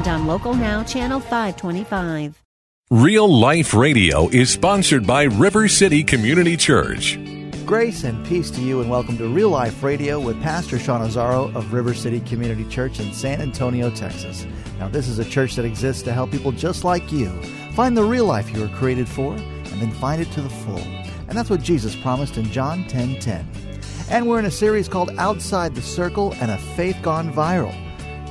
and on Local Now, Channel 525. Real Life Radio is sponsored by River City Community Church. Grace and peace to you, and welcome to Real Life Radio with Pastor Sean Azzaro of River City Community Church in San Antonio, Texas. Now, this is a church that exists to help people just like you find the real life you were created for and then find it to the full. And that's what Jesus promised in John 10 10. And we're in a series called Outside the Circle and a Faith Gone Viral.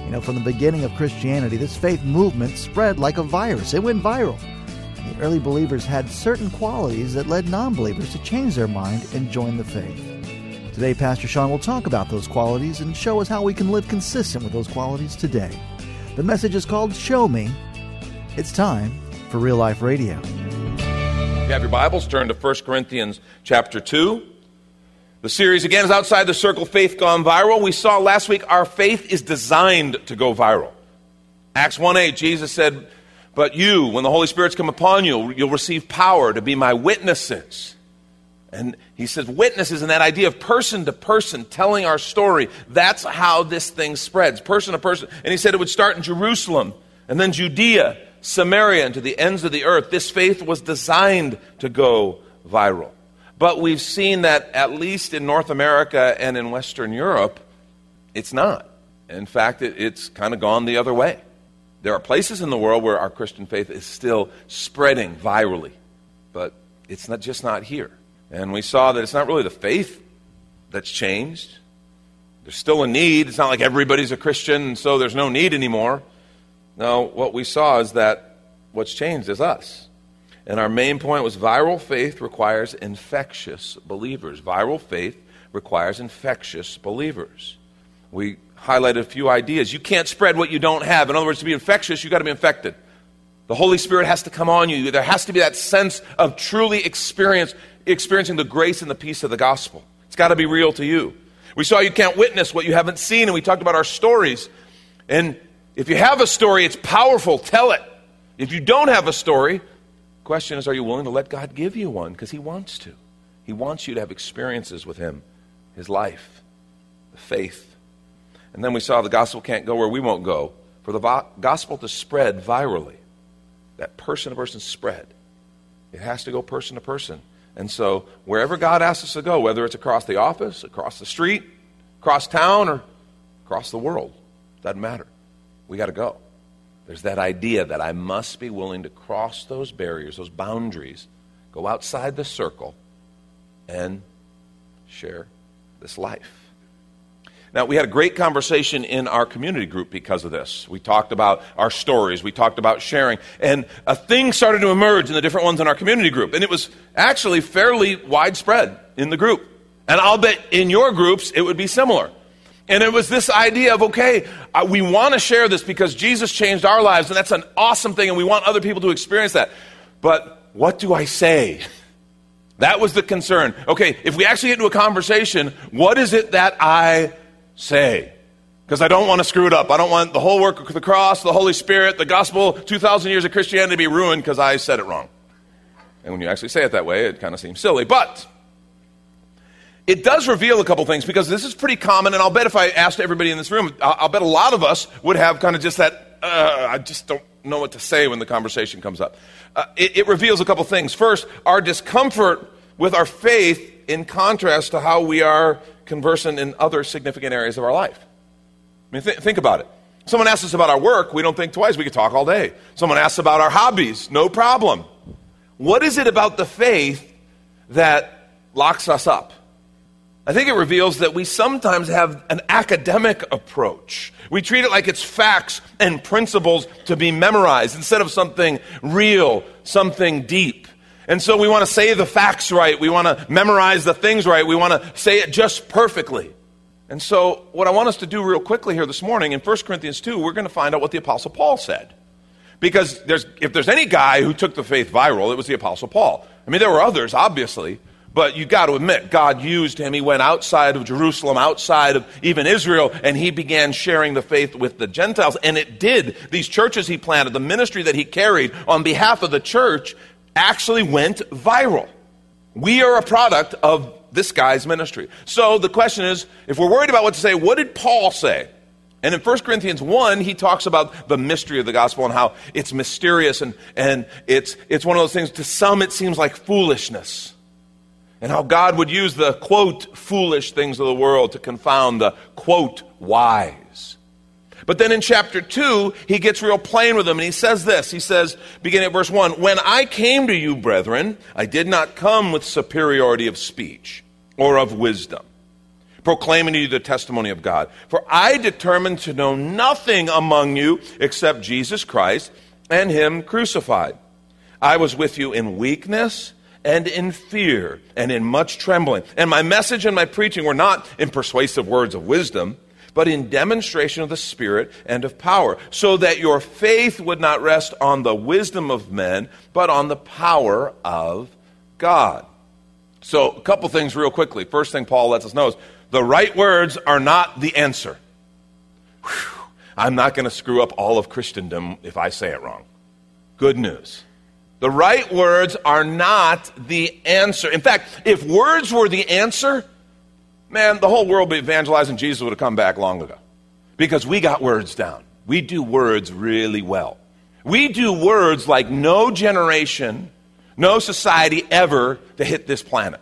You know, from the beginning of Christianity, this faith movement spread like a virus. It went viral. The early believers had certain qualities that led non believers to change their mind and join the faith. Today, Pastor Sean will talk about those qualities and show us how we can live consistent with those qualities today. The message is called Show Me. It's time for Real Life Radio. If you have your Bibles, turn to 1 Corinthians chapter 2. The series again is Outside the Circle Faith Gone Viral. We saw last week our faith is designed to go viral. Acts 1 8, Jesus said, But you, when the Holy Spirit's come upon you, you'll receive power to be my witnesses. And he says, witnesses and that idea of person to person telling our story. That's how this thing spreads, person to person. And he said it would start in Jerusalem and then Judea, Samaria, and to the ends of the earth. This faith was designed to go viral. But we've seen that, at least in North America and in Western Europe, it's not. In fact, it, it's kind of gone the other way. There are places in the world where our Christian faith is still spreading virally, but it's not just not here. And we saw that it's not really the faith that's changed. There's still a need. It's not like everybody's a Christian, and so there's no need anymore. No, what we saw is that what's changed is us. And our main point was viral faith requires infectious believers. Viral faith requires infectious believers. We highlighted a few ideas. You can't spread what you don't have. In other words, to be infectious, you've got to be infected. The Holy Spirit has to come on you. There has to be that sense of truly experience, experiencing the grace and the peace of the gospel. It's got to be real to you. We saw you can't witness what you haven't seen, and we talked about our stories. And if you have a story, it's powerful. Tell it. If you don't have a story, question is, are you willing to let God give you one? Because He wants to. He wants you to have experiences with Him, His life, the faith. And then we saw the gospel can't go where we won't go. For the vo- gospel to spread virally, that person to person spread, it has to go person to person. And so, wherever God asks us to go, whether it's across the office, across the street, across town, or across the world, doesn't matter. We got to go. There's that idea that I must be willing to cross those barriers, those boundaries, go outside the circle, and share this life. Now, we had a great conversation in our community group because of this. We talked about our stories, we talked about sharing, and a thing started to emerge in the different ones in our community group. And it was actually fairly widespread in the group. And I'll bet in your groups it would be similar. And it was this idea of, okay, uh, we want to share this because Jesus changed our lives, and that's an awesome thing, and we want other people to experience that. But what do I say? That was the concern. Okay, if we actually get into a conversation, what is it that I say? Because I don't want to screw it up. I don't want the whole work of the cross, the Holy Spirit, the gospel, 2,000 years of Christianity to be ruined because I said it wrong. And when you actually say it that way, it kind of seems silly. But it does reveal a couple things because this is pretty common, and I'll bet if I asked everybody in this room, I'll, bet a lot of us would have kind of just that, uh, I just don't know what to say when the conversation comes up. Uh, it, it reveals a couple things. First, our discomfort with our faith in contrast to how we are conversant in other significant areas of our life. I mean, th- think about it. Someone asks us about our work, we don't think twice. We could talk all day. Someone asks about our hobbies, no problem. What is it about the faith that locks us up? I think it reveals that we sometimes have an academic approach. We treat it like it's facts and principles to be memorized instead of something real, something deep. And so we want to say the facts right. We want to memorize the things right. We want to say it just perfectly. And so, what I want us to do real quickly here this morning in 1 Corinthians 2, we're going to find out what the Apostle Paul said. Because there's, if there's any guy who took the faith viral, it was the Apostle Paul. I mean, there were others, obviously, but you got to admit, God used him. He went outside of Jerusalem, outside of even Israel, and he began sharing the faith with the Gentiles. And it did. These churches he planted, the ministry that he carried on behalf of the church, actually went viral. We are a product of this guy's ministry. So the question is if we're worried about what to say, what did Paul say? And in 1 Corinthians 1, he talks about the mystery of the gospel and how it's mysterious and, and it's, it's one of those things, to some it seems like foolishness. And how God would use the quote, foolish things of the world to confound the quote, wise. But then in chapter 2, he gets real plain with them and he says this. He says, beginning at verse 1 When I came to you, brethren, I did not come with superiority of speech or of wisdom proclaiming to you the testimony of God. For I determined to know nothing among you except Jesus Christ and Him crucified. I was with you in weakness and in fear and in much trembling. And my message and my preaching were not in persuasive words of wisdom, but in demonstration of the Spirit and of power, so that your faith would not rest on the wisdom of men, but on the power of God. So, a couple things real quickly. First thing Paul lets us know is the right words are not the answer. Whew. I'm not going to screw up all of Christendom if I say it wrong. Good news. The right words are not the answer. In fact, if words were the answer, man, the whole world would be evangelizing Jesus would have come back long ago. Because we got words down. We do words really well. We do words like no generation, no society ever to hit this planet.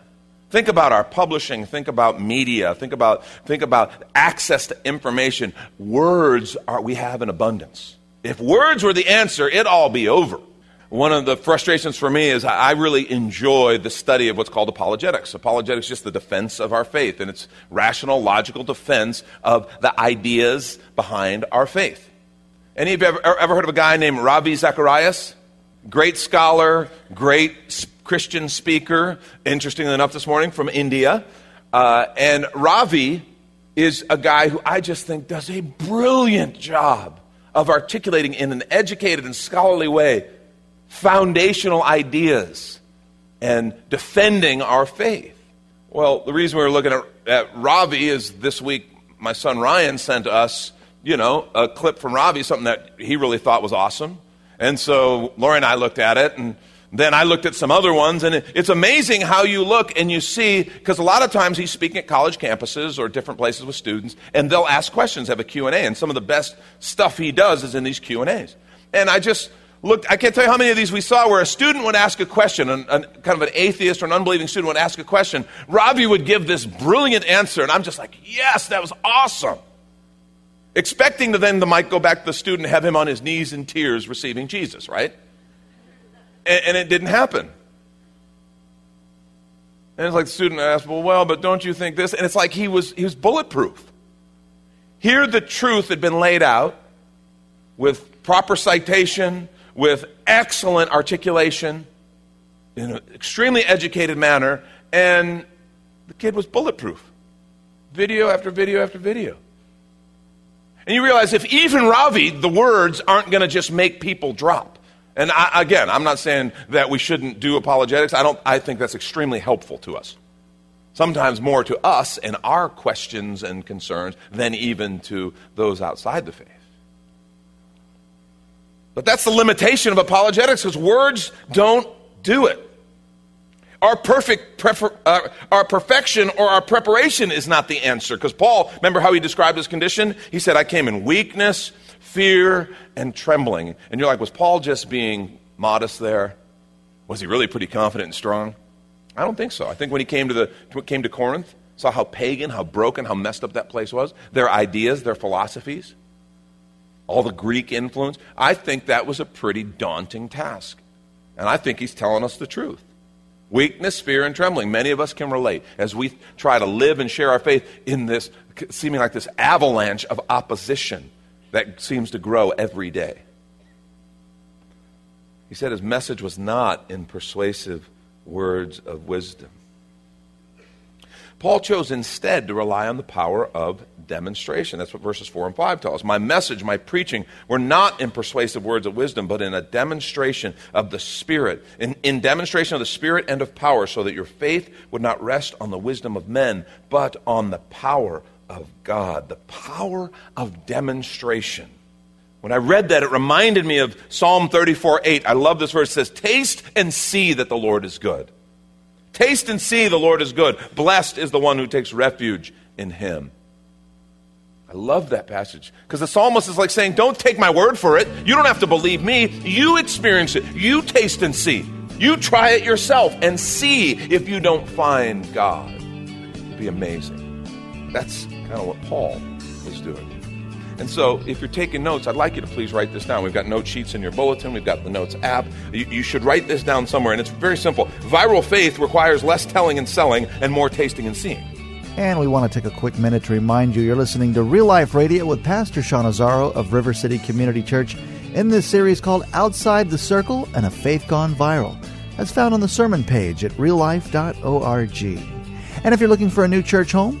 Think about our publishing, think about media, think about, think about access to information. Words are, we have in abundance. If words were the answer, it'd all be over. One of the frustrations for me is I really enjoy the study of what's called apologetics. Apologetics is just the defense of our faith, and it's rational, logical defense of the ideas behind our faith. Any of you ever, ever heard of a guy named Ravi Zacharias? Great scholar, great Christian speaker, interestingly enough, this morning from India. Uh, and Ravi is a guy who I just think does a brilliant job of articulating in an educated and scholarly way foundational ideas and defending our faith. Well, the reason we were looking at, at Ravi is this week my son Ryan sent us, you know, a clip from Ravi, something that he really thought was awesome. And so Lori and I looked at it and then I looked at some other ones, and it's amazing how you look and you see, because a lot of times he's speaking at college campuses or different places with students, and they'll ask questions, have a Q&A, and some of the best stuff he does is in these Q&As. And I just looked, I can't tell you how many of these we saw where a student would ask a question, a, a, kind of an atheist or an unbelieving student would ask a question. Ravi would give this brilliant answer, and I'm just like, yes, that was awesome. Expecting to then the mic go back to the student have him on his knees in tears receiving Jesus, right? and, and it didn't happen. And it's like the student asked, well, well, but don't you think this? And it's like he was, he was bulletproof. Here, the truth had been laid out with proper citation, with excellent articulation, in an extremely educated manner, and the kid was bulletproof. Video after video after video. And you realize if even Ravi, the words aren't going to just make people drop. And I, again, I'm not saying that we shouldn't do apologetics. I, don't, I think that's extremely helpful to us. Sometimes more to us and our questions and concerns than even to those outside the faith. But that's the limitation of apologetics because words don't do it. Our perfect prefer, uh, our perfection or our preparation is not the answer because Paul, remember how he described his condition? He said, "I came in weakness fear and trembling. And you're like, was Paul just being modest there? Was he really pretty confident and strong? I don't think so. I think when he came to, the, came to Corinth, saw how pagan, how broken, how messed up that place was, their ideas, their philosophies, all the Greek influence, I think that was a pretty daunting task. And I think he's telling us the truth. Weakness, fear, and trembling. Many of us can relate as we try to live and share our faith in this seeming like this avalanche of opposition that seems to grow every day. He said his message was not in persuasive words of wisdom. Paul chose instead to rely on the power of demonstration. That's what verses 4 and 5 tell us. My message, my preaching, were not in persuasive words of wisdom, but in a demonstration of the Spirit, in, in demonstration of the Spirit and of power, so that your faith would not rest on the wisdom of men, but on the power of God. The power of demonstration. When I read that, it reminded me of Psalm 34 8. I love this verse. It says, Taste and see that the Lord is good. Taste and see the Lord is good. Blessed is the one who takes refuge in him. I love that passage because the psalmist is like saying, Don't take my word for it. You don't have to believe me. You experience it. You taste and see. You try it yourself and see if you don't find God. It'd be amazing. That's kind of what Paul. And so, if you're taking notes, I'd like you to please write this down. We've got note sheets in your bulletin, we've got the Notes app. You, you, should write this down somewhere, and it's very simple. Viral faith requires less telling and selling and more tasting and seeing. And we want to take a quick minute to remind you you're listening to Real Life Radio with Pastor Sean Azzaro of River City Community Church in this series called Outside the Circle and a Faith Gone Viral. That's found on the sermon page at reallife.org. And if you're looking for a new church home,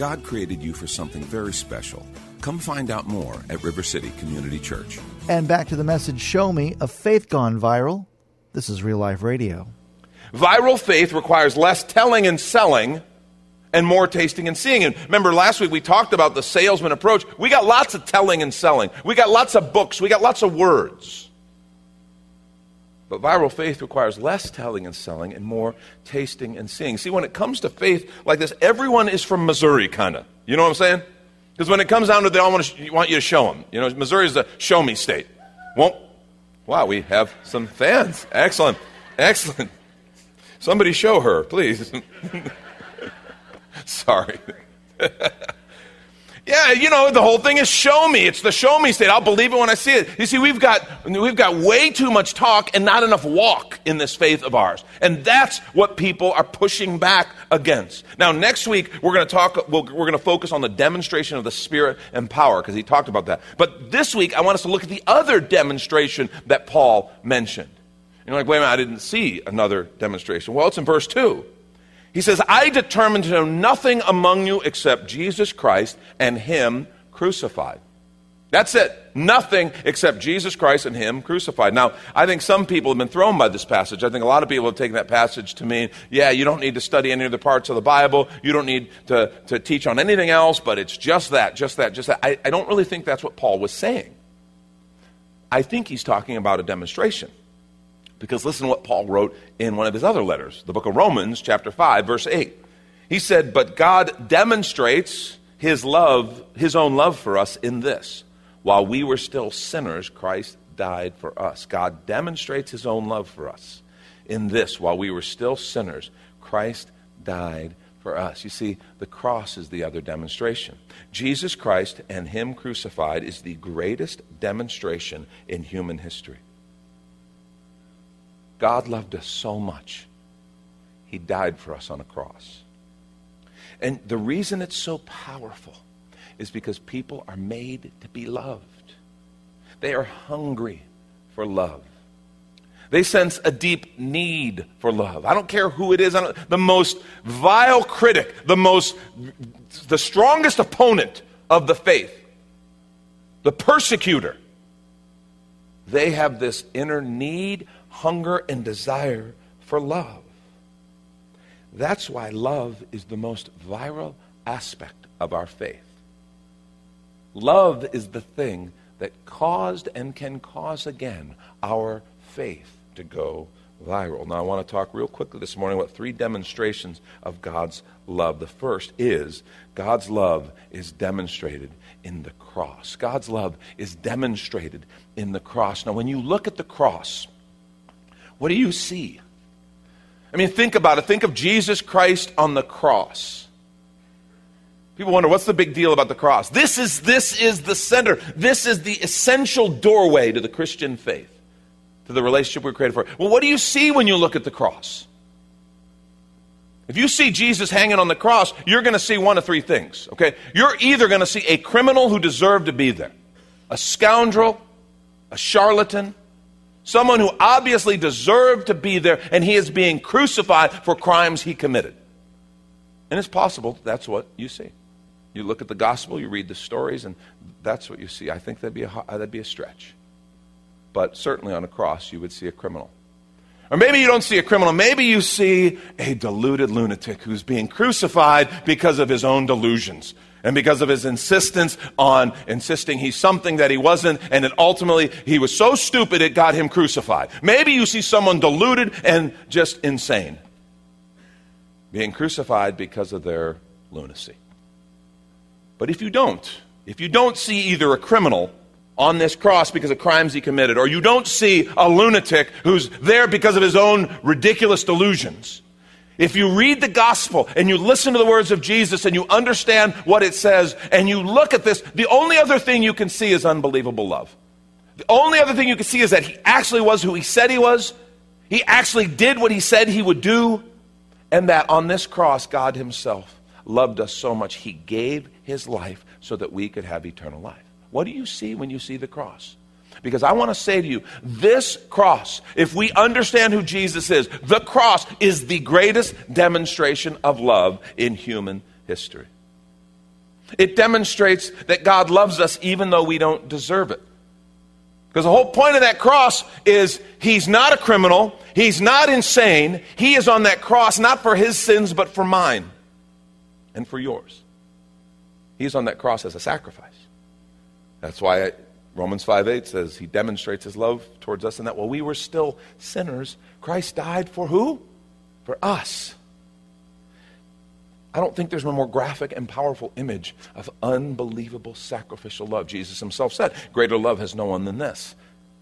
God created you for something very special. Come find out more at River City Community Church. And back to the message Show Me, a faith gone viral. This is Real Life Radio. Viral faith requires less telling and selling and more tasting and seeing. And remember, last week we talked about the salesman approach. We got lots of telling and selling, we got lots of books, we got lots of words. But viral faith requires less telling and selling and more tasting and seeing. See, when it comes to faith like this, everyone is from Missouri, kind of. You know what I'm saying? Because when it comes down to it, they all want, to, want you to show them. You know, Missouri is a show me state. Won't. Wow, we have some fans. Excellent. Excellent. Somebody show her, please. Sorry. Yeah, you know, the whole thing is show me. It's the show me state. I'll believe it when I see it. You see, we've got, we've got way too much talk and not enough walk in this faith of ours. And that's what people are pushing back against. Now, next week, we're going to talk, we're going to focus on the demonstration of the Spirit and power, because he talked about that. But this week, I want us to look at the other demonstration that Paul mentioned. You're like, wait a minute, I didn't see another demonstration. Well, it's in verse 2. He says, I determined to know nothing among you except Jesus Christ and Him crucified. That's it. Nothing except Jesus Christ and Him crucified. Now, I think some people have been thrown by this passage. I think a lot of people have taken that passage to mean, yeah, you don't need to study any other parts of the Bible. You don't need to, to teach on anything else, but it's just that, just that, just that. I, I don't really think that's what Paul was saying. I think he's talking about a demonstration. Because listen to what Paul wrote in one of his other letters, the book of Romans, chapter 5, verse 8. He said, But God demonstrates his love, his own love for us in this. While we were still sinners, Christ died for us. God demonstrates his own love for us in this. While we were still sinners, Christ died for us. You see, the cross is the other demonstration. Jesus Christ and him crucified is the greatest demonstration in human history. God loved us so much, He died for us on a cross. And the reason it's so powerful is because people are made to be loved. They are hungry for love. They sense a deep need for love. I don't care who it is, the most vile critic, the most the strongest opponent of the faith, the persecutor. They have this inner need hunger and desire for love. That's why love is the most viral aspect of our faith. Love is the thing that caused and can cause again our faith to go viral. Now, I want to talk real quickly this morning about three demonstrations of God's love. The first is God's love is demonstrated in the cross. God's love is demonstrated in the cross. Now, when you look at the cross, what do you see? I mean, think about it. Think of Jesus Christ on the cross. People wonder what's the big deal about the cross? This is this is the center. This is the essential doorway to the Christian faith, to the relationship we're created for. Well, what do you see when you look at the cross? If you see Jesus hanging on the cross, you're going to see one of three things, okay? You're either going to see a criminal who deserved to be there, a scoundrel, a charlatan, someone who obviously deserved to be there, and he is being crucified for crimes he committed. And it's possible that's what you see. You look at the gospel, you read the stories, and that's what you see. I think that'd be a, uh, that'd be a stretch. But certainly on a cross, you would see a criminal. Or maybe you don't see a criminal. Maybe you see a deluded lunatic who's being crucified because of his own delusions and because of his insistence on insisting he's something that he wasn't, and that ultimately he was so stupid it got him crucified. Maybe you see someone deluded and just insane being crucified because of their lunacy. But if you don't, if you don't see either a criminal on this cross because of crimes he committed, or you don't see a lunatic who's there because of his own ridiculous delusions, if you read the gospel and you listen to the words of Jesus and you understand what it says and you look at this, the only other thing you can see is unbelievable love. The only other thing you can see is that he actually was who he said he was. He actually did what he said he would do. And that on this cross, God himself loved us so much, he gave his life so that we could have eternal life. What do you see when you see the cross? Because I want to say to you, this cross, if we understand who Jesus is, the cross is the greatest demonstration of love in human history. It demonstrates that God loves us even though we don't deserve it. Because the whole point of that cross is he's not a criminal, he's not insane, he is on that cross not for his sins but for mine and for yours. He's on that cross as a sacrifice. That's why Romans 5 8 says he demonstrates his love towards us in that while we were still sinners, Christ died for who? For us. I don't think there's a more graphic and powerful image of unbelievable sacrificial love. Jesus himself said, Greater love has no one than this,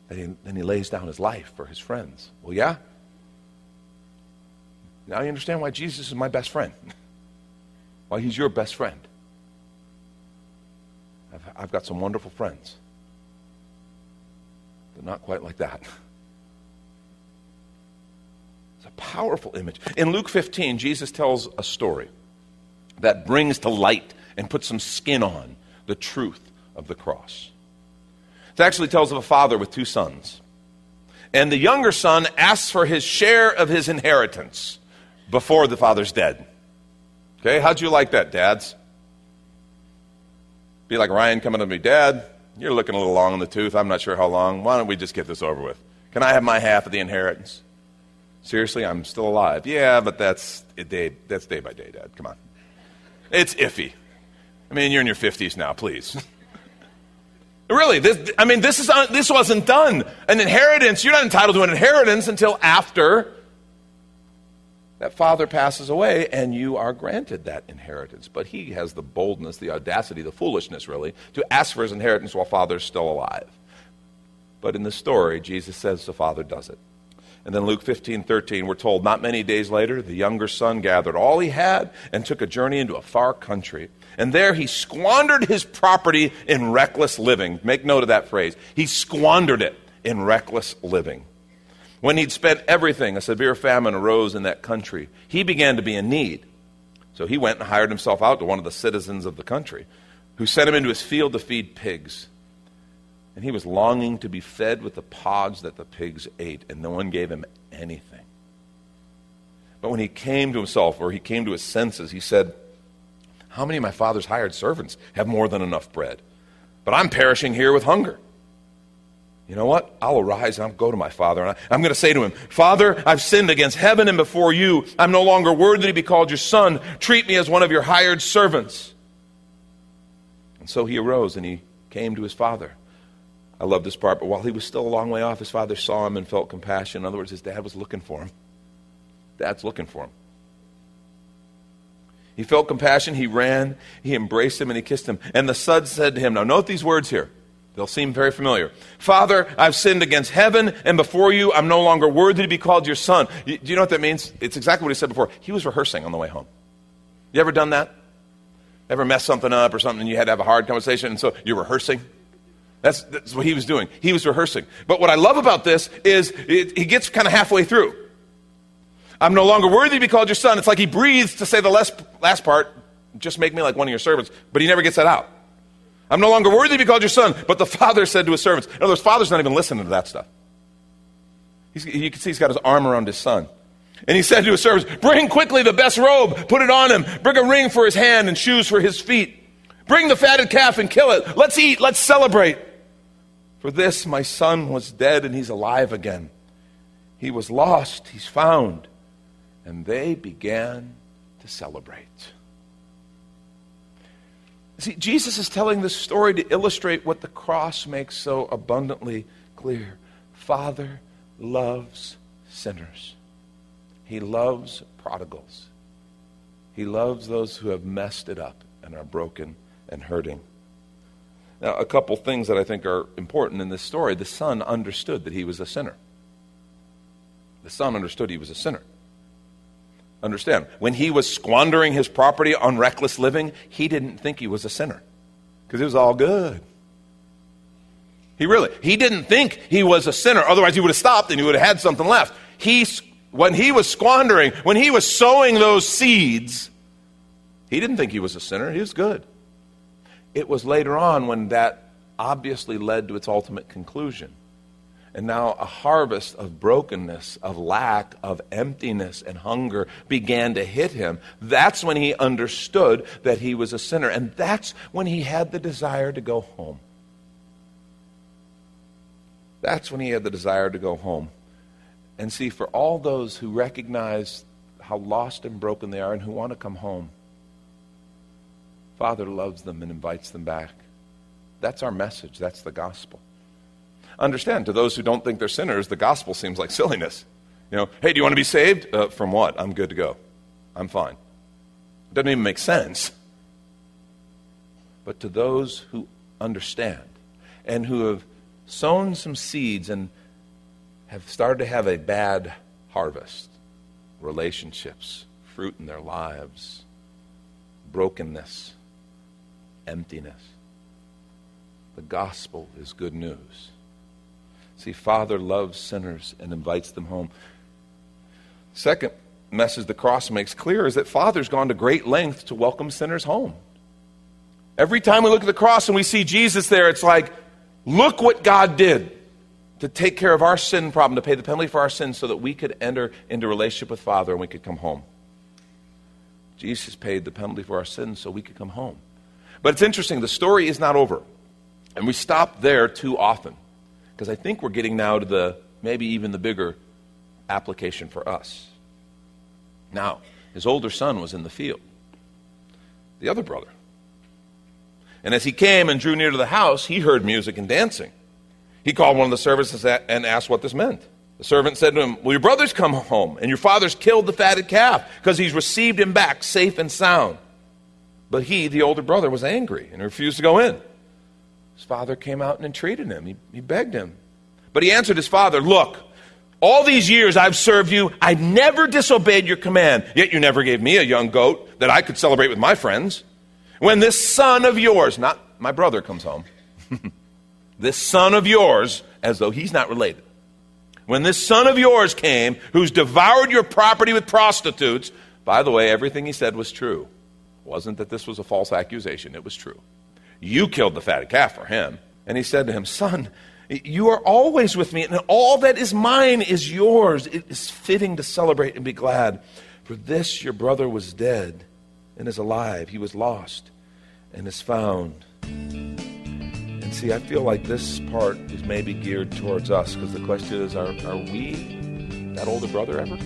that he, he lays down his life for his friends. Well, yeah? Now you understand why Jesus is my best friend. Why he's your best friend. I've, I've got some wonderful friends. They're not quite like that. It's a powerful image. In Luke 15, Jesus tells a story that brings to light and puts some skin on the truth of the cross. It actually tells of a father with two sons. And the younger son asks for his share of his inheritance before the father's dead. Okay, how'd you like that, dads? Be like Ryan coming to me, Dad, you're looking a little long in the tooth. I'm not sure how long. Why don't we just get this over with? Can I have my half of the inheritance? Seriously, I'm still alive. Yeah, but that's day, that's day by day, Dad. Come on. It's iffy. I mean, you're in your 50s now, please. really, this, I mean, this, is, uh, this wasn't done. An inheritance, you're not entitled to an inheritance until after that father passes away and you are granted that inheritance. But he has the boldness, the audacity, the foolishness, really, to ask for his inheritance while father's still alive. But in the story, Jesus says the father does it. And then Luke 15, 13, we're told, not many days later, the younger son gathered all he had and took a journey into a far country. And there he squandered his property in reckless living. Make note of that phrase. He squandered it in reckless living. When he'd spent everything, a severe famine arose in that country. He began to be in need. So he went and hired himself out to one of the citizens of the country, who sent him into his field to feed pigs. And he was longing to be fed with the pods that the pigs ate, and no one gave him anything. But when he came to himself, or he came to his senses, he said, How many of my father's hired servants have more than enough bread? But I'm perishing here with hunger you know what? I'll arise and I'll go to my father. And I, am going to say to him, Father, I've sinned against heaven and before you. I'm no longer worthy to be called your son. Treat me as one of your hired servants. And so he arose and he came to his father. I love this part, but while he was still a long way off, his father saw him and felt compassion. In other words, his dad was looking for him. Dad's looking for him. He felt compassion. He ran. He embraced him and he kissed him. And the son said to him, Now, note these words here. They'll seem very familiar. Father, I've sinned against heaven and before you. I'm no longer worthy to be called your son. Do you know what that means? It's exactly what he said before. He was rehearsing on the way home. You ever done that? Ever messed something up or something and you had to have a hard conversation and so you're rehearsing? That's, that's what he was doing. He was rehearsing. But what I love about this is it, he gets kind of halfway through. I'm no longer worthy to be called your son. It's like he breathes to say the last, last part, just make me like one of your servants, but he never gets that out. I'm no longer worthy to be called your son, but the father said to his servants. In other words, father's not even listening to that stuff. He's, you can see he's got his arm around his son. And he said to his servants, Bring quickly the best robe, put it on him, bring a ring for his hand and shoes for his feet. Bring the fatted calf and kill it. Let's eat, let's celebrate. For this, my son was dead and he's alive again. He was lost, he's found. And they began to celebrate. See, Jesus is telling this story to illustrate what the cross makes so abundantly clear. Father loves sinners, He loves prodigals, He loves those who have messed it up and are broken and hurting. Now, a couple things that I think are important in this story. The son understood that he was a sinner. The son understood he was a sinner. Understand, when he was squandering his property on reckless living, he didn't think he was a sinner because it was all good. He really, he didn't think he was a sinner. Otherwise, he would have stopped and he would have had something left. He, when he was squandering, when he was sowing those seeds, he didn't think he was a sinner. He was good. It was later on when that obviously led to its ultimate conclusion. And now a harvest of brokenness, of lack, of emptiness and hunger began to hit him. That's when he understood that he was a sinner. And that's when he had the desire to go home. That's when he had the desire to go home. And see, for all those who recognize how lost and broken they are and who want to come home, Father loves them and invites them back. That's our message. That's the gospel. Understand, to those who don't think they're sinners, the gospel seems like silliness. You know, hey, do you want to be saved? Uh, from what? I'm good to go. I'm fine. It doesn't even make sense. But to those who understand and who have sown some seeds and have started to have a bad harvest, relationships, fruit in their lives, brokenness, emptiness. The gospel is good news. See, Father loves sinners and invites them home. Second message the cross makes clear is that Father's gone to great lengths to welcome sinners home. Every time we look at the cross and we see Jesus there, it's like, look what God did to take care of our sin problem, to pay the penalty for our sins so that we could enter into relationship with Father and we could come home. Jesus paid the penalty for our sins so we could come home. But it's interesting, the story is not over. And we stop there too often. Because I think we're getting now to the maybe even the bigger application for us. Now, his older son was in the field, the other brother. And as he came and drew near to the house, he heard music and dancing. He called one of the servants and asked what this meant. The servant said to him, Will your brothers come home? And your father's killed the fatted calf because he's received him back safe and sound. But he, the older brother, was angry and refused to go in. His father came out and entreated him. He, he begged him. But he answered his father, Look, all these years I've served you, I've never disobeyed your command, yet you never gave me a young goat that I could celebrate with my friends. When this son of yours, not my brother, comes home, this son of yours, as though he's not related, when this son of yours came, who's devoured your property with prostitutes, by the way, everything he said was true wasn't that this was a false accusation, it was true. You killed the fatted calf for him. And he said to him, Son, you are always with me, and all that is mine is yours. It is fitting to celebrate and be glad. For this your brother was dead and is alive. He was lost and is found. And see, I feel like this part is maybe geared towards us because the question is are, are we that older brother ever?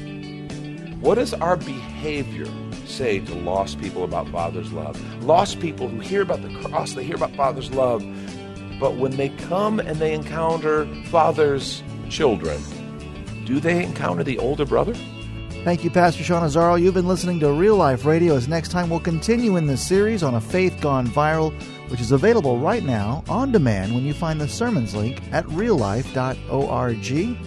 What is our behavior say to lost people about Father's love? Lost people who hear about the cross, they hear about Father's love, But when they come and they encounter father's children, do they encounter the older brother? Thank you, Pastor Sean Azzaro. You've been listening to Real Life Radio. As next time, we'll continue in this series on a faith gone viral, which is available right now on demand when you find the sermons link at reallife.org.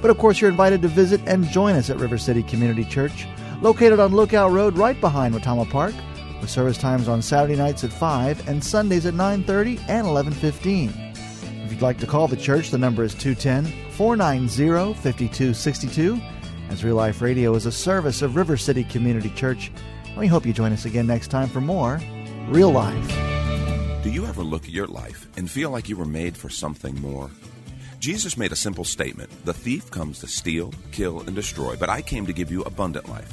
But of course, you're invited to visit and join us at River City Community Church, located on Lookout Road right behind Retama Park, with service times on Saturday nights at 5 and Sundays at 9:30 and 11:15. If you'd like to call the church, the number is 210-490-5262 as Real Life Radio is a service of River City Community Church. We hope you join us again next time for more Real Life. Do you ever look at your life and feel like you were made for something more? Jesus made a simple statement The thief comes to steal, kill, and destroy, but I came to give you abundant life,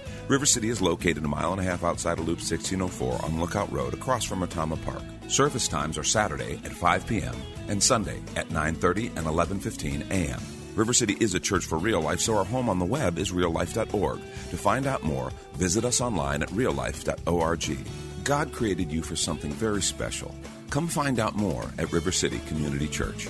River City is located a mile and a half outside of Loop 1604 on Lookout Road across from Retama Park. Service times are Saturday at 5 p.m. and Sunday at 9:30 and 11:15 a.m. River City is a church for real life, so our home on the web is reallife.org. To find out more, visit us online at reallife.org. God created you for something very special. Come find out more at River City Community Church.